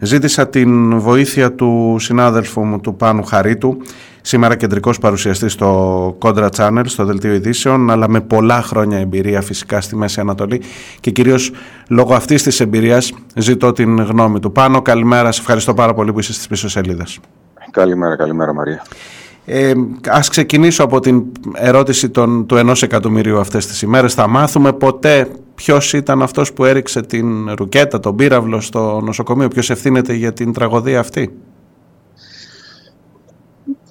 Ζήτησα την βοήθεια του συνάδελφου μου του Πάνου Χαρίτου, σήμερα κεντρικός παρουσιαστής στο Contra Channel, στο Δελτίο Ειδήσεων, αλλά με πολλά χρόνια εμπειρία φυσικά στη Μέση Ανατολή και κυρίως λόγω αυτής της εμπειρίας ζητώ την γνώμη του. Πάνο, καλημέρα, σε ευχαριστώ πάρα πολύ που είσαι στις πίσω σελίδες. Καλημέρα, καλημέρα Μαρία. Ε, ας ξεκινήσω από την ερώτηση των, του ενός εκατομμυρίου αυτές τις ημέρες. Θα μάθουμε ποτέ ποιος ήταν αυτός που έριξε την ρουκέτα, τον πύραυλο στο νοσοκομείο, ποιος ευθύνεται για την τραγωδία αυτή;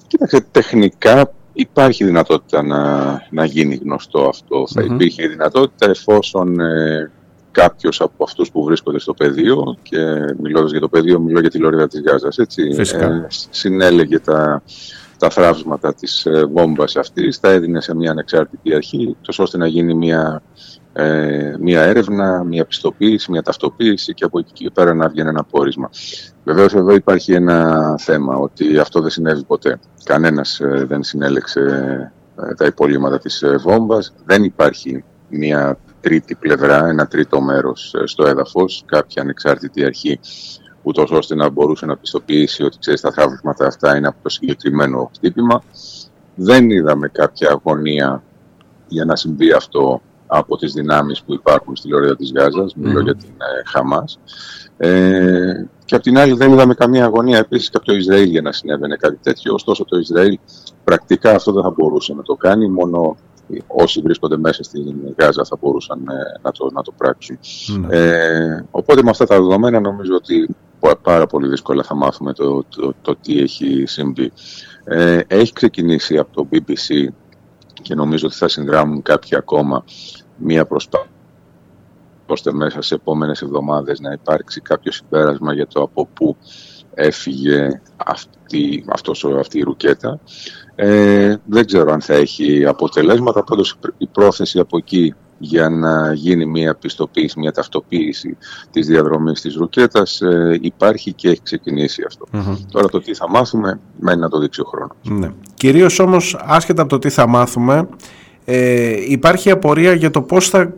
Κοίταξε, τεχνικά υπάρχει δυνατότητα να, να γίνει γνωστό αυτό. Θα υπήρχε δυνατότητα εφόσον ε, κάποιος από αυτούς που βρίσκονται στο πεδίο και μιλώντας για το πεδίο μιλώ για τη Λόριδα της Γάζας, έτσι, ε, συνέλεγε τα, τα θράψματα της ε, βόμβας αυτής, τα έδινε σε μια ανεξάρτητη αρχή, τόσο ώστε να γίνει μια ε, μια έρευνα, μια πιστοποίηση, μια ταυτοποίηση και από εκεί και πέρα να βγει ένα πόρισμα. Βεβαίως εδώ υπάρχει ένα θέμα ότι αυτό δεν συνέβη ποτέ. Κανένας ε, δεν συνέλεξε ε, τα υπολείμματα της ε, βόμβας. Δεν υπάρχει μια τρίτη πλευρά, ένα τρίτο μέρος στο έδαφος, κάποια ανεξάρτητη αρχή ούτως ώστε να μπορούσε να πιστοποιήσει ότι ξέρεις τα θαύματα αυτά είναι από το συγκεκριμένο χτύπημα. Δεν είδαμε κάποια αγωνία για να συμβεί αυτό από τις δυνάμεις που υπάρχουν στη Λωρίδα της Γάζας, μιλώ για την ε, Χαμάς. Ε, και απ' την άλλη δεν είδαμε καμία αγωνία επίσης και από το Ισραήλ για να συνέβαινε κάτι τέτοιο. Ωστόσο το Ισραήλ πρακτικά αυτό δεν θα μπορούσε να το κάνει, μόνο όσοι βρίσκονται μέσα στην Γάζα θα μπορούσαν ε, να, το, να το πράξουν. Ναι. Ε, οπότε με αυτά τα δεδομένα νομίζω ότι πάρα πολύ δύσκολα θα μάθουμε το, το, το, τι έχει συμβεί. Ε, έχει ξεκινήσει από το BBC και νομίζω ότι θα συνδράμουν κάποιοι ακόμα μία προσπάθεια ώστε μέσα σε επόμενες εβδομάδες να υπάρξει κάποιο συμπέρασμα για το από πού έφυγε αυτή, αυτός, αυτή η ρουκέτα. Ε, δεν ξέρω αν θα έχει αποτελέσματα, πάντως η πρόθεση από εκεί για να γίνει μια πιστοποίηση, μια ταυτοποίηση της διαδρομής της ρουκέτας ε, υπάρχει και έχει ξεκινήσει Τώρα το τι θα μάθουμε μένει να το δείξει ο χρόνος. Ναι. Κυρίως όμως άσχετα από το τι θα μάθουμε ε, υπάρχει απορία για το πώς θα,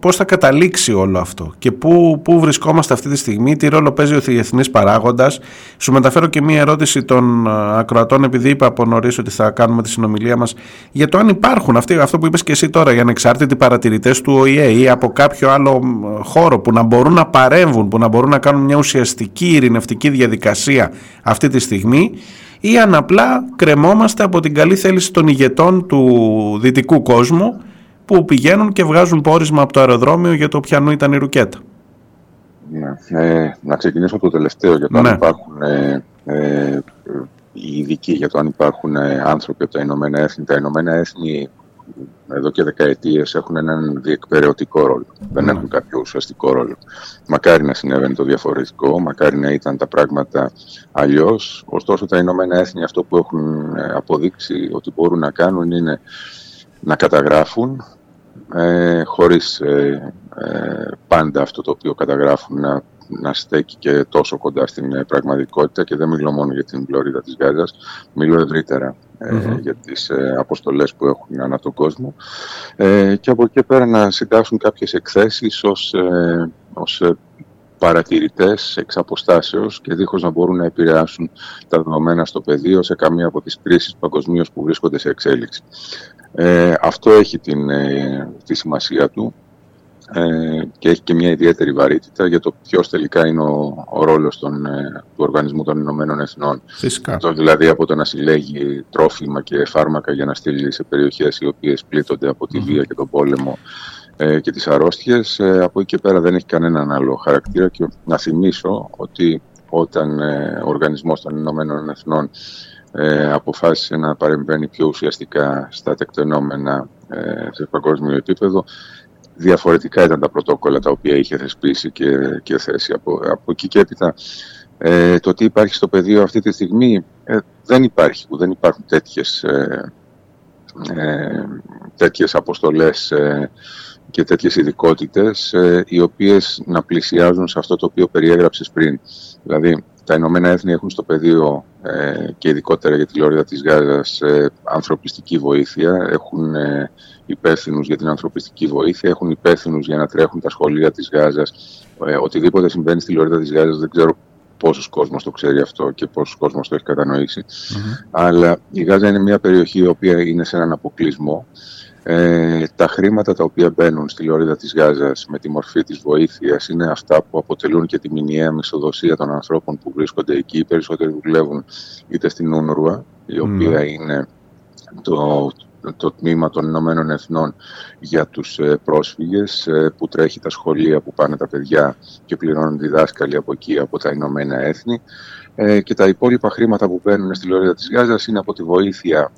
πώς θα καταλήξει όλο αυτό και πού, πού βρισκόμαστε αυτή τη στιγμή, τι ρόλο παίζει ο διεθνής παράγοντας. Σου μεταφέρω και μία ερώτηση των ε, ακροατών επειδή είπα από νωρίς ότι θα κάνουμε τη συνομιλία μας για το αν υπάρχουν αυτοί, αυτό που είπες και εσύ τώρα για ανεξάρτητοι παρατηρητές του ΟΗΕ ή από κάποιο άλλο χώρο που να μπορούν να παρέμβουν, που να μπορούν να κάνουν μια ουσιαστική ειρηνευτική διαδικασία αυτή τη στιγμή ή αν απλά κρεμόμαστε από την καλή θέληση των ηγετών του δυτικού κόσμου που πηγαίνουν και βγάζουν πόρισμα από το αεροδρόμιο για το ποιανού ήταν η ρουκέτα. Ναι. Ε, να ξεκινήσω από το τελευταίο για το αν ναι. υπάρχουν ε, ε, οι ειδικοί για το αν υπάρχουν ε, άνθρωποι από τα Ηνωμένα Έθνη. Τα Ηνωμένα Έθνη εδώ και δεκαετίες έχουν έναν διεκπαιρεωτικό ρόλο. Δεν ναι. έχουν κάποιο ουσιαστικό ρόλο. Μακάρι να συνέβαινε το διαφορετικό, μακάρι να ήταν τα πράγματα αλλιώς. Ωστόσο, τα Ηνωμένα Έθνη αυτό που έχουν ε, αποδείξει ότι μπορούν να κάνουν είναι να καταγράφουν ε, χωρίς ε, ε, πάντα αυτό το οποίο καταγράφουν να να στέκει και τόσο κοντά στην ε, πραγματικότητα και δεν μιλώ μόνο για την πλωρίδα της Γάζας, μιλώ ευρύτερα ε, για τις ε, αποστολές που έχουν ανά τον κόσμο. Ε, και από εκεί πέρα να συντάσσουν κάποιες εκθέσεις ως, ε, ως παρατηρητές εξ αποστάσεως και δίχως να μπορούν να επηρεάσουν τα δεδομένα στο πεδίο σε καμία από τις κρίσεις παγκοσμίως που βρίσκονται σε εξέλιξη. αυτό έχει την, τη σημασία του ε, και έχει και μια ιδιαίτερη βαρύτητα για το ποιος τελικά είναι ο, ο ρόλος των, ε, του Οργανισμού των Ηνωμένων Εθνών. Φυσικά. δηλαδή από το να συλλέγει τρόφιμα και φάρμακα για να στείλει σε περιοχές οι οποίες πλήττονται από τη βία και τον πόλεμο ε, και τις αρρώστιες. Ε, από εκεί και πέρα δεν έχει κανέναν άλλο χαρακτήρα και να θυμίσω ότι όταν ο Οργανισμός των Ηνωμένων Εθνών ε, αποφάσισε να παρεμβαίνει πιο ουσιαστικά στα τεκτενόμενα ε, σε παγκόσμιο επίπεδο διαφορετικά ήταν τα πρωτόκολλα τα οποία είχε θεσπίσει και, και θέσει από, από εκεί και έπειτα. Ε, το τι υπάρχει στο πεδίο αυτή τη στιγμή ε, δεν υπάρχει, δεν υπάρχουν τέτοιες, ε, ε τέτοιες αποστολές ε, και τέτοιες ειδικότητες οι οποίες να πλησιάζουν σε αυτό το οποίο περιέγραψες πριν. Δηλαδή τα Ηνωμένα Έθνη έχουν στο πεδίο και ειδικότερα για τη Λόριδα της Γάζας ανθρωπιστική βοήθεια, έχουν υπεύθυνους για την ανθρωπιστική βοήθεια, έχουν υπεύθυνους για να τρέχουν τα σχολεία της Γάζας. Ε, οτιδήποτε συμβαίνει στη Λωρίδα της Γάζας δεν ξέρω πόσος κόσμος το ξέρει αυτό και πόσος κόσμος το έχει κατανοήσει. Αλλά η Γάζα είναι μια περιοχή η οποία είναι σε έναν αποκλεισμό. Ε, τα χρήματα τα οποία μπαίνουν στη λωρίδα της Γάζας με τη μορφή της βοήθειας είναι αυτά που αποτελούν και τη μηνιαία μισοδοσία των ανθρώπων που βρίσκονται εκεί. Οι περισσότεροι δουλεύουν είτε στην Ούνρουα, η οποία είναι το, το τμήμα των Ηνωμένων Εθνών για τους ε, πρόσφυγες ε, που τρέχει τα σχολεία που πάνε τα παιδιά και πληρώνουν διδάσκαλοι από εκεί, από τα Ηνωμένα Έθνη ε, και τα υπόλοιπα χρήματα που παίρνουν στη Λωρίδα της Γάζας είναι από τη βοήθεια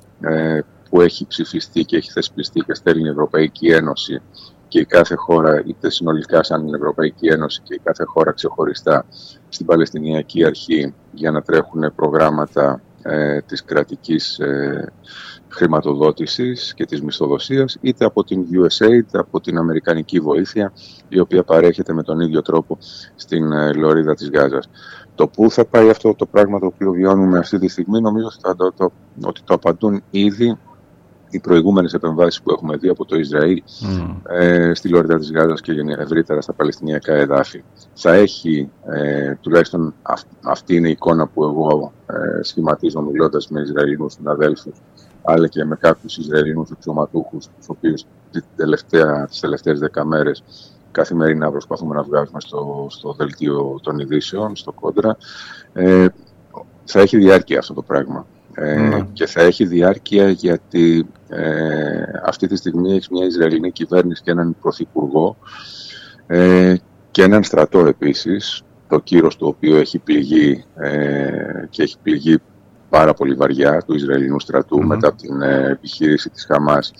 που έχει ψηφιστεί και έχει θεσπιστεί και στέλνει η Ευρωπαϊκή Ένωση και η κάθε χώρα, είτε συνολικά σαν την Ευρωπαϊκή Ένωση και η κάθε χώρα ξεχωριστά στην Παλαιστινιακή Αρχή για να τρέχουν προγράμματα ε, της κρατικής ε, χρηματοδότησης και της μισθοδοσίας είτε από την USAID, είτε από την Αμερικανική βοήθεια η οποία παρέχεται με τον ίδιο τρόπο στην ε, λωρίδα της Γάζας. Το πού θα πάει αυτό το πράγμα το οποίο βιώνουμε αυτή τη στιγμή νομίζω το, το, ότι το απαντούν ήδη οι προηγούμενες επεμβάσεις που έχουμε δει από το Ισραήλ mm. ε, στη Λόριδα της Γάζας και ευρύτερα στα Παλαιστινιακά εδάφη. Θα έχει, ε, τουλάχιστον αυτή είναι η εικόνα που εγώ ε, σχηματίζω μιλώντας με Ισραηλινούς συναδέλφους, αλλά και με κάποιους Ισραηλινούς αξιωματούχους, τους οποίους τις τελευταίες δέκα μέρες καθημερινά προσπαθούμε να βγάζουμε στο, στο δελτίο των ειδήσεων, στο κόντρα. Ε, θα έχει διάρκεια αυτό το πράγμα. Ε, ναι. και θα έχει διάρκεια γιατί ε, αυτή τη στιγμή έχεις μια Ισραηλινή κυβέρνηση και έναν πρωθυπουργό ε, και έναν στρατό επίσης, το κύρος του οποίου έχει πληγεί ε, και έχει πληγεί πάρα πολύ βαριά του Ισραηλινού μετά από την ε, επιχείρηση της Χαμάς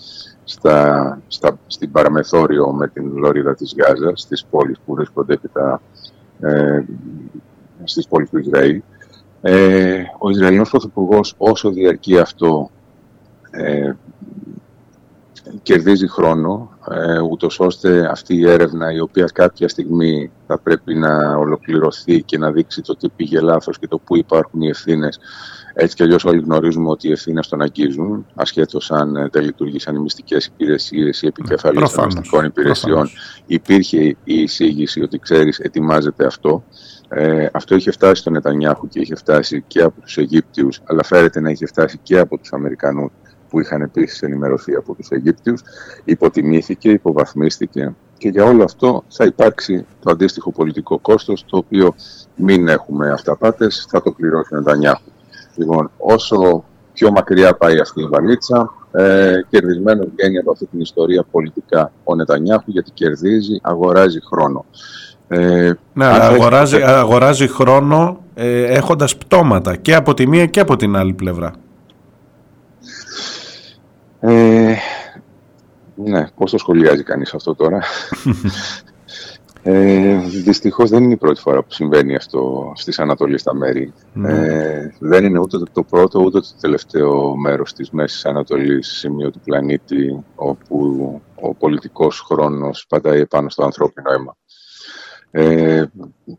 στα, στα, στην παραμεθόριο με την λωρίδα της Γάζας, στις πόλεις που βρίσκονται επί ε, στις πόλεις του Ισραήλ. Ε, ο Ισραηλινός Πρωθυπουργός όσο διαρκεί αυτό ε, κερδίζει χρόνο ε, ούτως ώστε αυτή η έρευνα η οποία κάποια στιγμή θα πρέπει να ολοκληρωθεί και να δείξει το τι πήγε λάθος και το πού υπάρχουν οι ευθύνες. Έτσι κι αλλιώς όλοι γνωρίζουμε ότι οι ευθύνες τον αγγίζουν, ασχέτως αν ε, δεν λειτουργήσαν οι μυστικές υπηρεσίες, οι επικεφαλεί των μυστικών υπηρεσιών. Προφανώς. Υπήρχε η εισήγηση ότι ξέρεις, ετοιμάζεται αυτό. Ε, αυτό είχε φτάσει στον Νετανιάχου και είχε φτάσει και από τους Αιγύπτιους, αλλά φέρεται να είχε φτάσει και από τους Αμερικανούς που είχαν επίσης ενημερωθεί από τους Αιγύπτιους. Υποτιμήθηκε, υποβαθμίστηκε και για όλο αυτό θα υπάρξει το αντίστοιχο πολιτικό κόστος, το οποίο μην έχουμε αυταπάτες, θα το πληρώσει ο Νετανιάχου. Λοιπόν, όσο πιο μακριά πάει αυτή η βαλίτσα, ε, κερδισμένος βγαίνει από αυτή την ιστορία πολιτικά ο Νετανιάχου, γιατί κερδίζει, αγοράζει χρόνο. Ε, ναι, αγοράζει, αγοράζει χρόνο ε, έχοντας πτώματα και από τη μία και από την άλλη πλευρά. Ε, ναι, πώς το σχολιάζει κανείς αυτό τώρα; Ε, δυστυχώς δεν είναι η πρώτη φορά που συμβαίνει αυτό στις Ανατολής στα μέρη. Ναι. Ε, δεν είναι ούτε το πρώτο ούτε το τελευταίο μέρος της Μέσης Ανατολής σημείο του πλανήτη όπου ο πολιτικός χρόνος πατάει επάνω στο ανθρώπινο αίμα. Ε,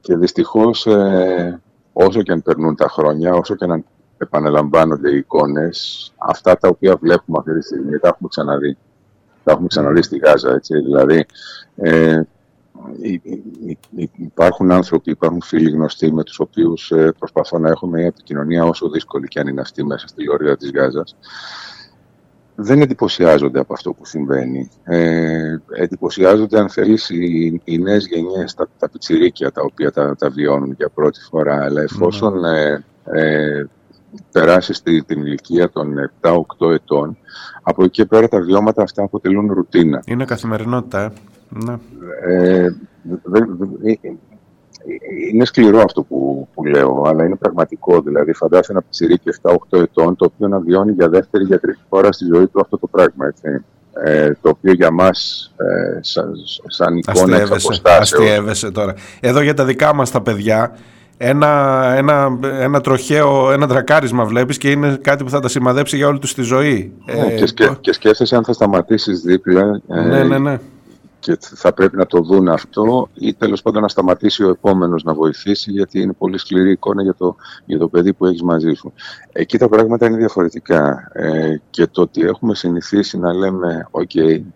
και δυστυχώς ε, όσο και αν περνούν τα χρόνια, όσο και αν επαναλαμβάνονται οι εικόνες, αυτά τα οποία βλέπουμε αυτή τη στιγμή τα έχουμε ξαναδεί. Τα έχουμε ξαναδεί στη Γάζα, έτσι. Δηλαδή, ε, υπάρχουν άνθρωποι, υπάρχουν φίλοι γνωστοί με τους οποίους ε, προσπαθώ να έχω μια επικοινωνία όσο δύσκολη και αν είναι αυτή μέσα στη λωρίδα της Γάζας δεν εντυπωσιάζονται από αυτό που συμβαίνει. Ε, εντυπωσιάζονται, αν θέλεις, οι, οι νέες γενιές, τα, τα πιτσιρίκια τα οποία τα, τα βιώνουν για πρώτη φορά. Αλλά εφόσον ναι. ε, ε, περάσει την ηλικία των 7-8 ετών, από εκεί και πέρα τα βιώματα αυτά αποτελούν ρουτίνα. Είναι καθημερινότητα, ε. Ναι. Ε, είναι σκληρό αυτό που, που λέω, αλλά είναι πραγματικό. Δηλαδή, φαντάζεσαι ένα πιτσιρίκι 7-8 ετών, το οποίο να βιώνει για δεύτερη για τρίτη φορά στη ζωή του αυτό το πράγμα. Έτσι. Ε, το οποίο για μας ε, σαν, σαν εικόνα Αστείευεσαι τώρα. Εδώ για τα δικά μας τα παιδιά ένα, ένα, ένα τροχαίο, ένα τρακάρισμα βλέπεις και είναι κάτι που θα τα σημαδέψει για όλη τους τη ζωή. Ναι, ε, και, σκέ, και σκέφτεσαι αν θα σταματήσεις δίπλα ε, ναι, ναι, ναι και θα πρέπει να το δουν αυτό ή τέλος πάντων να σταματήσει ο επόμενος να βοηθήσει γιατί είναι πολύ σκληρή εικόνα για το, για το παιδί που έχεις μαζί σου. Εκεί τα πράγματα είναι διαφορετικά ε, και το ότι έχουμε συνηθίσει να λέμε «ΟΚ,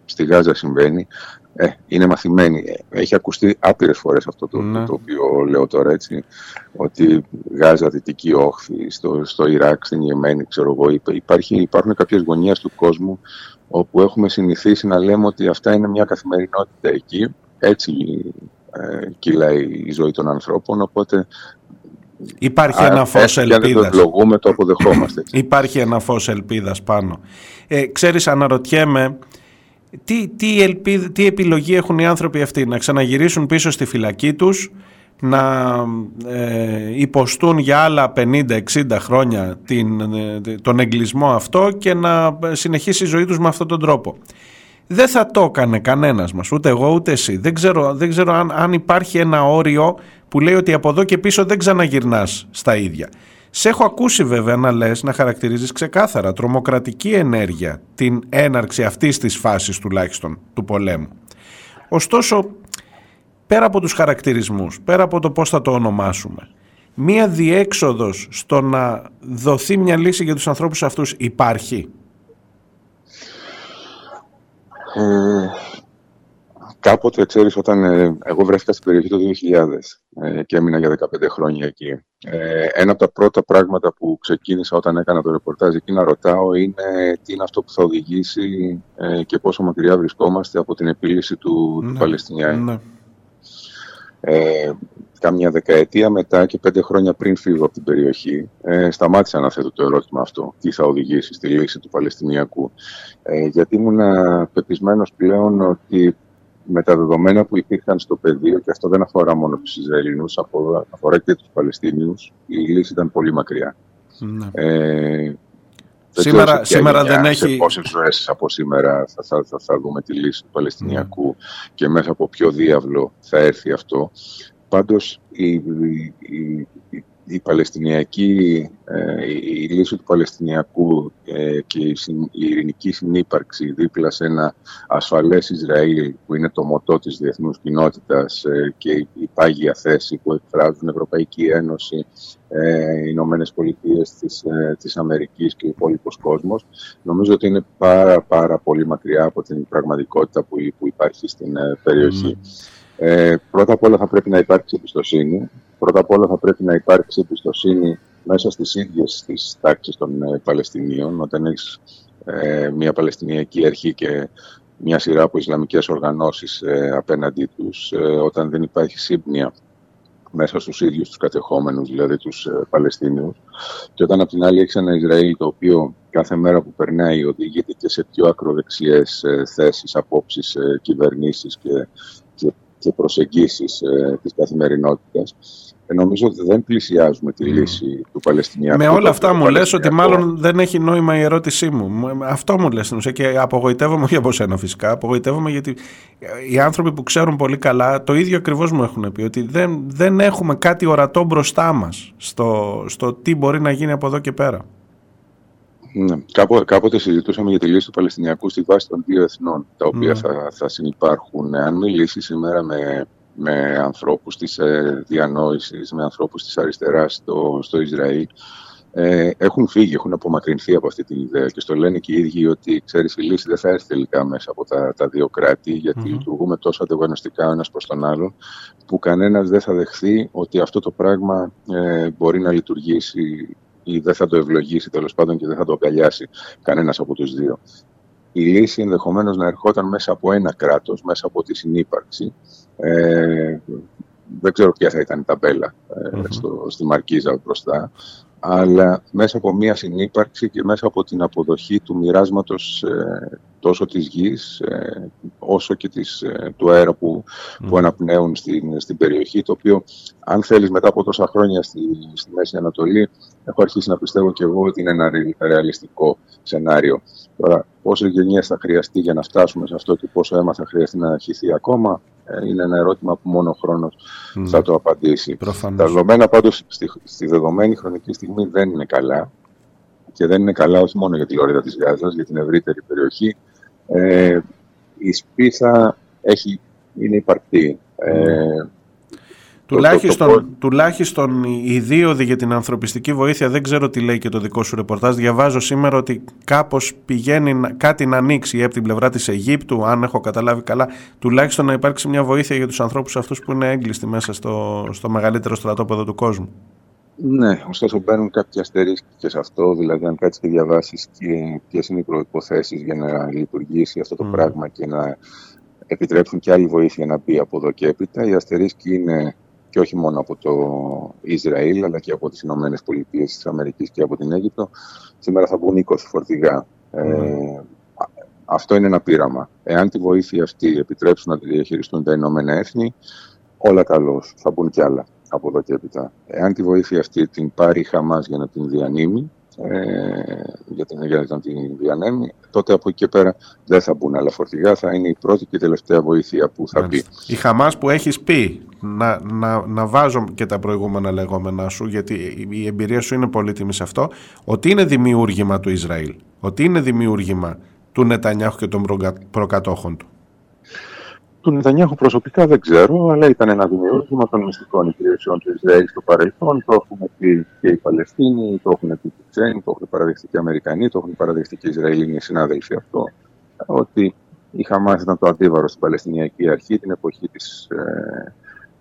στη Γάζα συμβαίνει, ε, είναι μαθημένη. Έχει ακουστεί άπειρες φορές αυτό το, ναι. το, οποίο λέω τώρα έτσι. Ότι Γάζα, Δυτική Όχθη, στο, στο Ιράκ, στην Ιεμένη, ξέρω εγώ. Υπάρχει, υπάρχουν κάποιες γωνίες του κόσμου όπου έχουμε συνηθίσει να λέμε ότι αυτά είναι μια καθημερινότητα εκεί. Έτσι ε, κυλάει η ζωή των ανθρώπων. Οπότε Υπάρχει ένα φως ελπίδας. το το αποδεχόμαστε. Υπάρχει ένα φως ελπίδας πάνω. Ε, ξέρεις, αναρωτιέμαι, τι, τι, ελπίδ, τι επιλογή έχουν οι άνθρωποι αυτοί, να ξαναγυρίσουν πίσω στη φυλακή τους, να ε, υποστούν για άλλα 50-60 χρόνια την, ε, τον εγκλισμό αυτό και να συνεχίσει η ζωή τους με αυτόν τον τρόπο. Δεν θα το έκανε κανένας μας, ούτε εγώ ούτε εσύ. Δεν ξέρω, δεν ξέρω αν, αν υπάρχει ένα όριο που λέει ότι από εδώ και πίσω δεν ξαναγυρνάς στα ίδια. Σε έχω ακούσει βέβαια να λες, να χαρακτηρίζεις ξεκάθαρα τρομοκρατική ενέργεια την έναρξη αυτής της φάσης τουλάχιστον του πολέμου. Ωστόσο, πέρα από τους χαρακτηρισμούς, πέρα από το πώς θα το ονομάσουμε, μία διέξοδος στο να δοθεί μια λύση για τους ανθρώπους αυτούς υπάρχει; Ε, κάποτε, ξέρεις, όταν ε, εγώ βρέθηκα στην περιοχή το 2000 ε, και έμεινα για 15 χρόνια εκεί, ε, ένα από τα πρώτα πράγματα που ξεκίνησα όταν έκανα το ρεπορτάζ εκεί να ρωτάω είναι τι είναι αυτό που θα οδηγήσει ε, και πόσο μακριά βρισκόμαστε από την επίλυση του, ναι, του Παλαιστινιάη. Ναι. Ε, κάμια δεκαετία μετά και πέντε χρόνια πριν φύγω από την περιοχή, ε, σταμάτησα να θέτω το ερώτημα αυτό, τι θα οδηγήσει στη λύση του Παλαιστινιακού. Ε, γιατί ήμουν πεπισμένος πλέον ότι με τα δεδομένα που υπήρχαν στο πεδίο, και αυτό δεν αφορά μόνο τους Ισραηλινούς, αφορά και τους Παλαιστίνιους, η λύση ήταν πολύ μακριά. Ναι. Ε, σήμερα σήμερα δεν έχει... Σε πόσες ζωές από σήμερα θα, θα, θα, θα δούμε τη λύση του Παλαιστινιακού mm. και μέσα από ποιο διάβλο θα έρθει αυτό. Πάντως η, η, η, η Παλαιστινιακή, ε, η λύση του Παλαιστινιακού ε, και η ειρηνική συνύπαρξη δίπλα σε ένα ασφαλές Ισραήλ που είναι το μοτό της διεθνούς κοινότητας ε, και η πάγια θέση που εκφράζουν η Ευρωπαϊκή Ένωση, οι Ηνωμένες Πολιτείες της, της Αμερικής και ο υπόλοιπος κόσμος, νομίζω ότι είναι πάρα πάρα πολύ μακριά από την πραγματικότητα που, που υπάρχει στην περιοχή. Ε, πρώτα απ' όλα θα πρέπει να υπάρξει εμπιστοσύνη. Πρώτα απ' όλα θα πρέπει να υπάρξει εμπιστοσύνη μέσα στις ίδιες τις τάξεις των ε, Παλαιστινίων. Όταν έχεις ε, μια Παλαιστινιακή αρχή και μια σειρά από Ισλαμικές οργανώσεις ε, απέναντί τους, ε, όταν δεν υπάρχει σύμπνοια μέσα στους ίδιους τους κατεχόμενους, δηλαδή τους ε, Παλαιστίνιους. Και όταν απ' την άλλη έχεις ένα Ισραήλ το οποίο κάθε μέρα που περνάει οδηγείται και σε πιο ακροδεξιές ε, θέσεις, απόψεις, ε, κυβερνήσεις και, και και προσεγγίσεις ε, της καθημερινότητας. Ε, νομίζω ότι δεν πλησιάζουμε τη λύση του Παλαιστινιακού. Με όλα αυτά μου λες ότι μάλλον δεν έχει νόημα η ερώτησή μου. Αυτό μου λες και απογοητεύομαι όχι από σένα φυσικά. Απογοητεύομαι γιατί οι άνθρωποι που ξέρουν πολύ καλά το ίδιο ακριβώς μου έχουν πει ότι δεν, δεν έχουμε κάτι ορατό μπροστά μας στο, στο τι μπορεί να γίνει από εδώ και πέρα. Ναι. κάποτε συζητούσαμε για τη λύση του Παλαιστινιακού στη βάση των δύο εθνών, τα οποία ναι. θα, θα συνεπάρχουν. Αν μιλήσεις σήμερα με, με ανθρώπους της ε, διανόησης, με ανθρώπους της αριστεράς στο, στο Ισραήλ, ε, έχουν φύγει, έχουν απομακρυνθεί από αυτή την ιδέα και στο λένε και οι ίδιοι ότι ξέρεις, η λύση δεν θα έρθει τελικά μέσα από τα, τα δύο κράτη γιατί mm-hmm. λειτουργούμε τόσο ανταγωνιστικά ο ένας προς τον άλλον που κανένας δεν θα δεχθεί ότι αυτό το πράγμα ε, μπορεί να λειτουργήσει ή δεν θα το ευλογήσει τέλος πάντων και δεν θα το αγκαλιάσει κανένας από τους δύο. Η λύση ενδεχομένως να ερχόταν μέσα από ένα κράτος, μέσα από τη συνύπαρξη. Ε, δεν ξέρω ποια θα ήταν η ταμπέλα ε, στο, στη Μαρκίζα μπροστά, αλλά μέσα από μια συνύπαρξη και μέσα από την αποδοχή του μοιράσματος ε, τόσο της γης ε, όσο και της, ε, του αέρα που, που αναπνέουν στην, στην περιοχή το οποίο αν θέλεις μετά από τόσα χρόνια στη, στη Μέση Ανατολή έχω αρχίσει να πιστεύω και εγώ ότι είναι ένα ρεαλιστικό σενάριο. Τώρα πόσε γενιές θα χρειαστεί για να φτάσουμε σε αυτό και πόσο αίμα θα χρειαστεί να αρχίσει ακόμα ε, είναι ένα ερώτημα που μόνο ο χρόνος θα το απαντήσει. Προφανώς. Τα δεδομένα πάντως στη, στη δεδομένη χρονική στιγμή δεν είναι καλά και δεν είναι καλά όχι μόνο για τη Λόριδα της Γάζας, για την ευρύτερη περιοχή. Ε, η σπίθα έχει, είναι υπαρκτή. Ε, Τουλάχιστον, τουλάχιστον η δίωδη για την ανθρωπιστική βοήθεια δεν ξέρω τι λέει και το δικό σου ρεπορτάζ. Διαβάζω σήμερα ότι κάπως πηγαίνει κάτι να ανοίξει από την πλευρά της Αιγύπτου, αν έχω καταλάβει καλά, τουλάχιστον να υπάρξει μια βοήθεια για τους ανθρώπους αυτούς που είναι έγκλειστοι μέσα στο, στο μεγαλύτερο στρατόπεδο του κόσμου. Ναι, ωστόσο μπαίνουν κάποια αστερίσκοι και σε αυτό, δηλαδή αν κάτσεις και διαβάσεις ποιες είναι οι προποθέσει για να λειτουργήσει αυτό το πράγμα και να επιτρέψουν και άλλη βοήθεια να μπει από εδώ και έπειτα. Οι αστερίσκοι είναι και όχι μόνο από το Ισραήλ, αλλά και από τις Ηνωμένες Πολιτείες της Αμερικής και από την Αίγυπτο. Σήμερα θα μπουν 20 φορτηγά. Ε, αυτό είναι ένα πείραμα. Εάν τη βοήθεια αυτή επιτρέψουν να τη διαχειριστούν τα Ηνωμένα Έθνη, όλα καλώς. Θα μπουν κι άλλα από εδώ και έπειτα. Εάν τη βοήθεια αυτή την πάρει η Χαμάς για να την διανύμει, ε, για, την, για να την διανέμει, τότε από εκεί και πέρα δεν θα μπουν άλλα φορτηγά, θα είναι η πρώτη και τελευταία βοήθεια που θα μπει. Η Χαμάς που έχεις πει, να, να, να βάζω και τα προηγούμενα λεγόμενά σου, γιατί η εμπειρία σου είναι πολύτιμη σε αυτό, ότι είναι δημιούργημα του Ισραήλ, ότι είναι δημιούργημα του Νετανιάχου και των προκατόχων του. Του Νετανιάχου προσωπικά δεν ξέρω, αλλά ήταν ένα δημιούργημα των μυστικών υπηρεσιών του Ισραήλ στο παρελθόν. Το έχουν πει και οι Παλαιστίνοι, το έχουν πει και οι Ξένοι, το έχουν παραδεχτεί και οι Αμερικανοί, το έχουν παραδεχτεί και οι Ισραηλοί συνάδελφοι αυτό. Ότι η Χαμάς ήταν το αντίβαρο στην Παλαιστινιακή Αρχή την εποχή της, ε,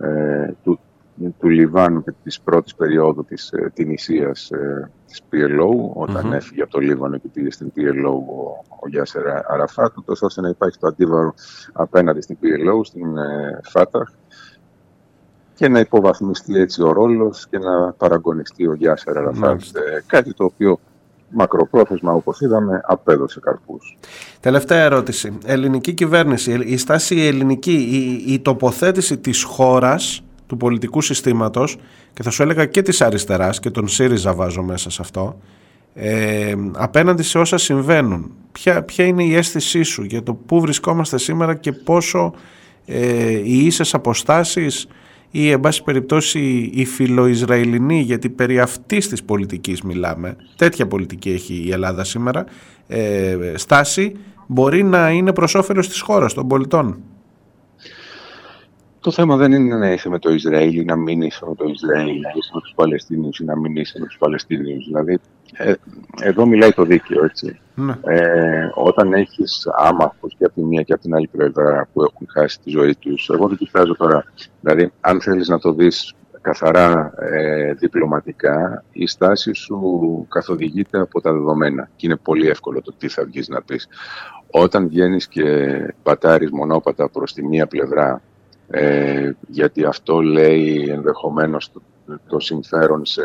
ε, του, του Λιβάνου και της πρώτης περίοδου της ε, Τινησίας ε, της PLO, όταν έφυγε από το Λίβανο και πήγε στην PLO ο, ο Γιάσερ Αραφάτ, τόσο ώστε να υπάρχει το αντίβαρο απέναντι στην PLO, στην ε, Φάταχ, και να υποβαθμιστεί έτσι ο ρόλος και να παραγωνιστεί ο Γιάσερ Αραφάτ. Ε, κάτι το οποίο μακροπρόθεσμα, όπως είδαμε, απέδωσε καρπούς. Τελευταία ερώτηση. Ελληνική κυβέρνηση, η στάση ελληνική, η, η τοποθέτηση της χώρας του πολιτικού συστήματος και θα σου έλεγα και της αριστεράς και τον ΣΥΡΙΖΑ βάζω μέσα σε αυτό ε, απέναντι σε όσα συμβαίνουν. Ποια, ποια είναι η αίσθησή σου για το πού βρισκόμαστε σήμερα και πόσο ε, οι ίσες αποστάσεις ή εν πάση περιπτώσει η φιλοϊσραηλινή γιατί περί αυτής της πολιτικής μιλάμε τέτοια πολιτική έχει η Ελλάδα σήμερα ε, στάση μπορεί να είναι προς όφελος της χώρας των πολιτών. Το θέμα δεν είναι να είσαι με το Ισραήλ ή να μην είσαι με το Ισραήλ, να είσαι με τους Παλαιστίνιους ή να μην είσαι με τους Παλαιστίνιους. Δηλαδή, ε, εδώ μιλάει το δίκαιο, έτσι. Ναι. Ε, όταν έχεις άμαχου και από τη μία και από την άλλη πλευρά που έχουν χάσει τη ζωή τους, εγώ δεν κοιτάζω τώρα. Δηλαδή, αν θέλεις να το δεις καθαρά ε, διπλωματικά, η στάση σου καθοδηγείται από τα δεδομένα και είναι πολύ εύκολο το τι θα βγεις να πεις. Όταν βγαίνεις και πατάρεις μονόπατα προς τη μία πλευρά ε, γιατί αυτό λέει ενδεχομένως το, το συμφέρον σε,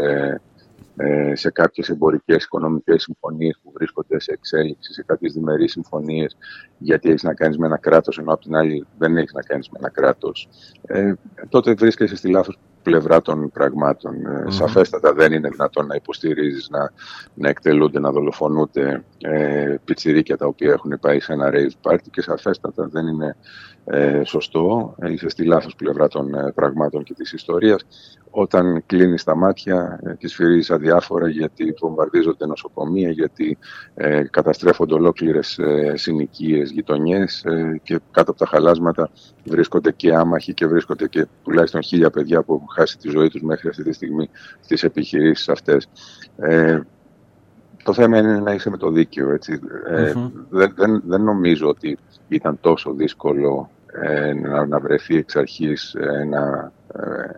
ε, σε κάποιες εμπορικές οικονομικές συμφωνίες που βρίσκονται σε εξέλιξη, σε κάποιες διμερείς συμφωνίες, γιατί έχεις να κάνεις με ένα κράτος, ενώ από την άλλη δεν έχεις να κάνεις με ένα κράτος, ε, τότε βρίσκεσαι στη λάθος πλευρά των πραγμάτων. Mm-hmm. Σαφέστατα δεν είναι δυνατόν να υποστηρίζεις να, να εκτελούνται, να δολοφονούνται ε, πιτσιρίκια τα οποία έχουν πάει σε ένα rave party και σαφέστατα δεν είναι ε, σωστό, είσαι στη λάθος πλευρά των ε, πραγμάτων και της ιστορίας. Όταν κλείνεις τα μάτια ε, και σφυρίζει αδιάφορα γιατί βομβαρδίζονται νοσοκομεία, γιατί ε, καταστρέφονται ολόκληρες ε, συνοικίες, γειτονιές ε, και κάτω από τα χαλάσματα βρίσκονται και άμαχοι και βρίσκονται και τουλάχιστον χίλια παιδιά που έχουν χάσει τη ζωή τους μέχρι αυτή τη στιγμή στις επιχειρήσεις αυτές. Ε, το θέμα είναι να είσαι με το δίκαιο. Έτσι. Ε, δεν, δεν, δεν νομίζω ότι ήταν τόσο δύσκολο ε, να, να βρεθεί εξ αρχής ένα, ε,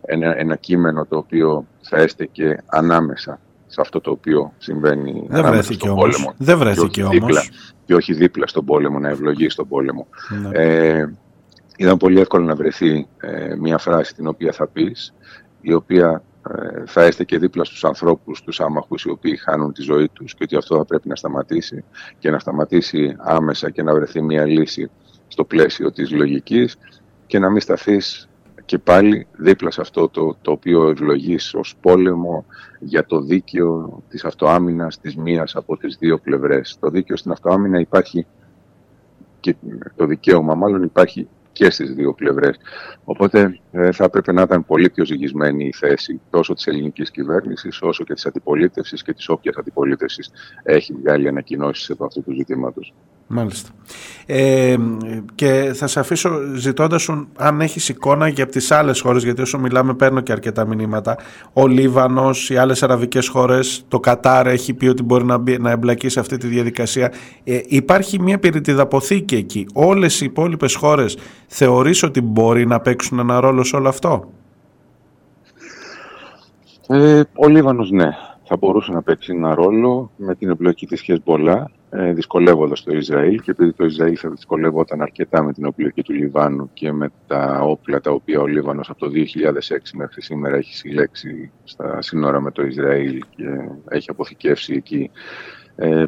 ένα, ένα κείμενο το οποίο θα έστεκε ανάμεσα σε αυτό το οποίο συμβαίνει δεν βρέθηκε στον όμως. πόλεμο. Δεν βρέθηκε όμως. Δίπλα, και όχι δίπλα στον πόλεμο, να ευλογεί στον πόλεμο. Ναι. Ε, ήταν πολύ εύκολο να βρεθεί ε, μια φράση την οποία θα πεις, η οποία ε, θα έστε και δίπλα στους ανθρώπους, στους άμαχους οι οποίοι χάνουν τη ζωή τους και ότι αυτό θα πρέπει να σταματήσει και να σταματήσει άμεσα και να βρεθεί μια λύση στο πλαίσιο της λογικής και να μην σταθείς και πάλι δίπλα σε αυτό το, το οποίο ευλογείς ως πόλεμο για το δίκαιο της αυτοάμυνας της μίας από τις δύο πλευρές. Το δίκαιο στην αυτοάμυνα υπάρχει και το δικαίωμα μάλλον υπάρχει και στις δύο πλευρές. Οπότε ε, θα έπρεπε να ήταν πολύ πιο ζυγισμένη η θέση τόσο της ελληνικής κυβέρνησης όσο και της αντιπολίτευσης και της όποιας αντιπολίτευσης έχει βγάλει ανακοινώσεις από αυτού του ζητήματος. Μάλιστα. Ε, και θα σε αφήσω ζητώντας σου αν έχεις εικόνα και από τις άλλες χώρες, γιατί όσο μιλάμε παίρνω και αρκετά μηνύματα. Ο Λίβανος, οι άλλες αραβικές χώρες, το Κατάρ έχει πει ότι μπορεί να, μπει, να εμπλακεί σε αυτή τη διαδικασία. Ε, υπάρχει μια πυρητιδαποθήκη εκεί. Όλες οι υπόλοιπες χώρες θεωρείς ότι μπορεί να παίξουν ένα ρόλο σε όλο αυτό; Ε, ο Λίβανος ναι, θα μπορούσε να παίξει ένα ρόλο με την εμπλοκή της Χεσμολά ε, δυσκολεύοντας το Ισραήλ και επειδή το Ισραήλ θα δυσκολεύονταν αρκετά με την οπλική του Λιβάνου και με τα όπλα τα οποία ο Λίβανος από το 2006 μέχρι σήμερα έχει συλλέξει στα σύνορα με το Ισραήλ και έχει αποθηκεύσει εκεί. Ε,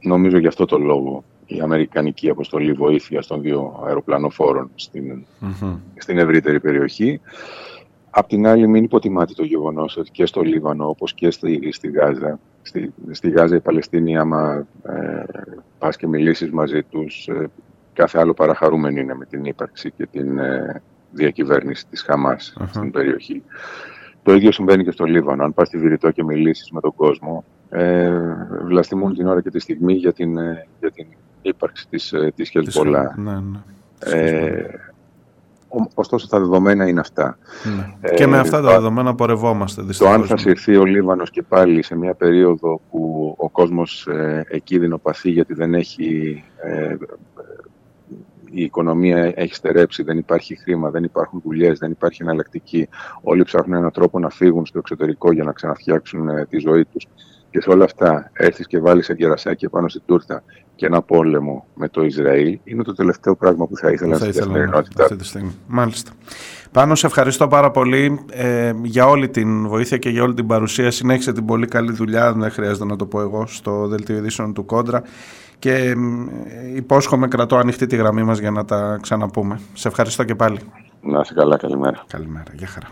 νομίζω γι' αυτό το λόγο η Αμερικανική αποστολή βοήθεια των δύο αεροπλανοφόρων στην, στην ευρύτερη περιοχή. Απ' την άλλη, μην υποτιμάτε το γεγονός ότι και στο Λίβανο, όπως και στη, στη Γάζα, στη, στη Γάζα οι Παλαιστίνοι, άμα ε, πας και μιλήσεις μαζί τους, ε, κάθε άλλο παραχαρούμενοι είναι με την ύπαρξη και την ε, διακυβέρνηση της χαμα στην περιοχή. Το ίδιο συμβαίνει και στο Λίβανο. Αν πας στη Βηρητό και μιλήσεις με τον κόσμο, ε, βλαστημούν την ώρα και τη στιγμή για την, ε, για την ύπαρξη της, ε, της Χεσμολά. Ναι, ναι. Ε, Ωστόσο τα δεδομένα είναι αυτά. Ναι. Ε, και με αυτά τα δεδομένα πορευόμαστε δυστυχώς. Το αν θα συρθεί ο Λίβανος και πάλι σε μια περίοδο που ο κόσμος ε, εκεί δεινοπαθεί γιατί δεν έχει... Ε, η οικονομία έχει στερέψει, δεν υπάρχει χρήμα, δεν υπάρχουν δουλειές, δεν υπάρχει εναλλακτική. Όλοι ψάχνουν έναν τρόπο να φύγουν στο εξωτερικό για να ξαναφτιάξουν ε, τη ζωή τους. Και σε όλα αυτά έρθεις και βάλεις ένα κερασάκι πάνω στην τούρτα και ένα πόλεμο με το Ισραήλ είναι το τελευταίο πράγμα που θα ήθελα να στην αυτή τη στιγμή. Μάλιστα. Πάνω σε ευχαριστώ πάρα πολύ ε, για όλη την βοήθεια και για όλη την παρουσία. Συνέχισε την πολύ καλή δουλειά, δεν χρειάζεται να το πω εγώ, στο Δελτίο Ειδήσεων του Κόντρα και ε, υπόσχομαι κρατώ ανοιχτή τη γραμμή μας για να τα ξαναπούμε. Σε ευχαριστώ και πάλι. Να είσαι καλά, καλημέρα. Καλημέρα, γεια χαρά.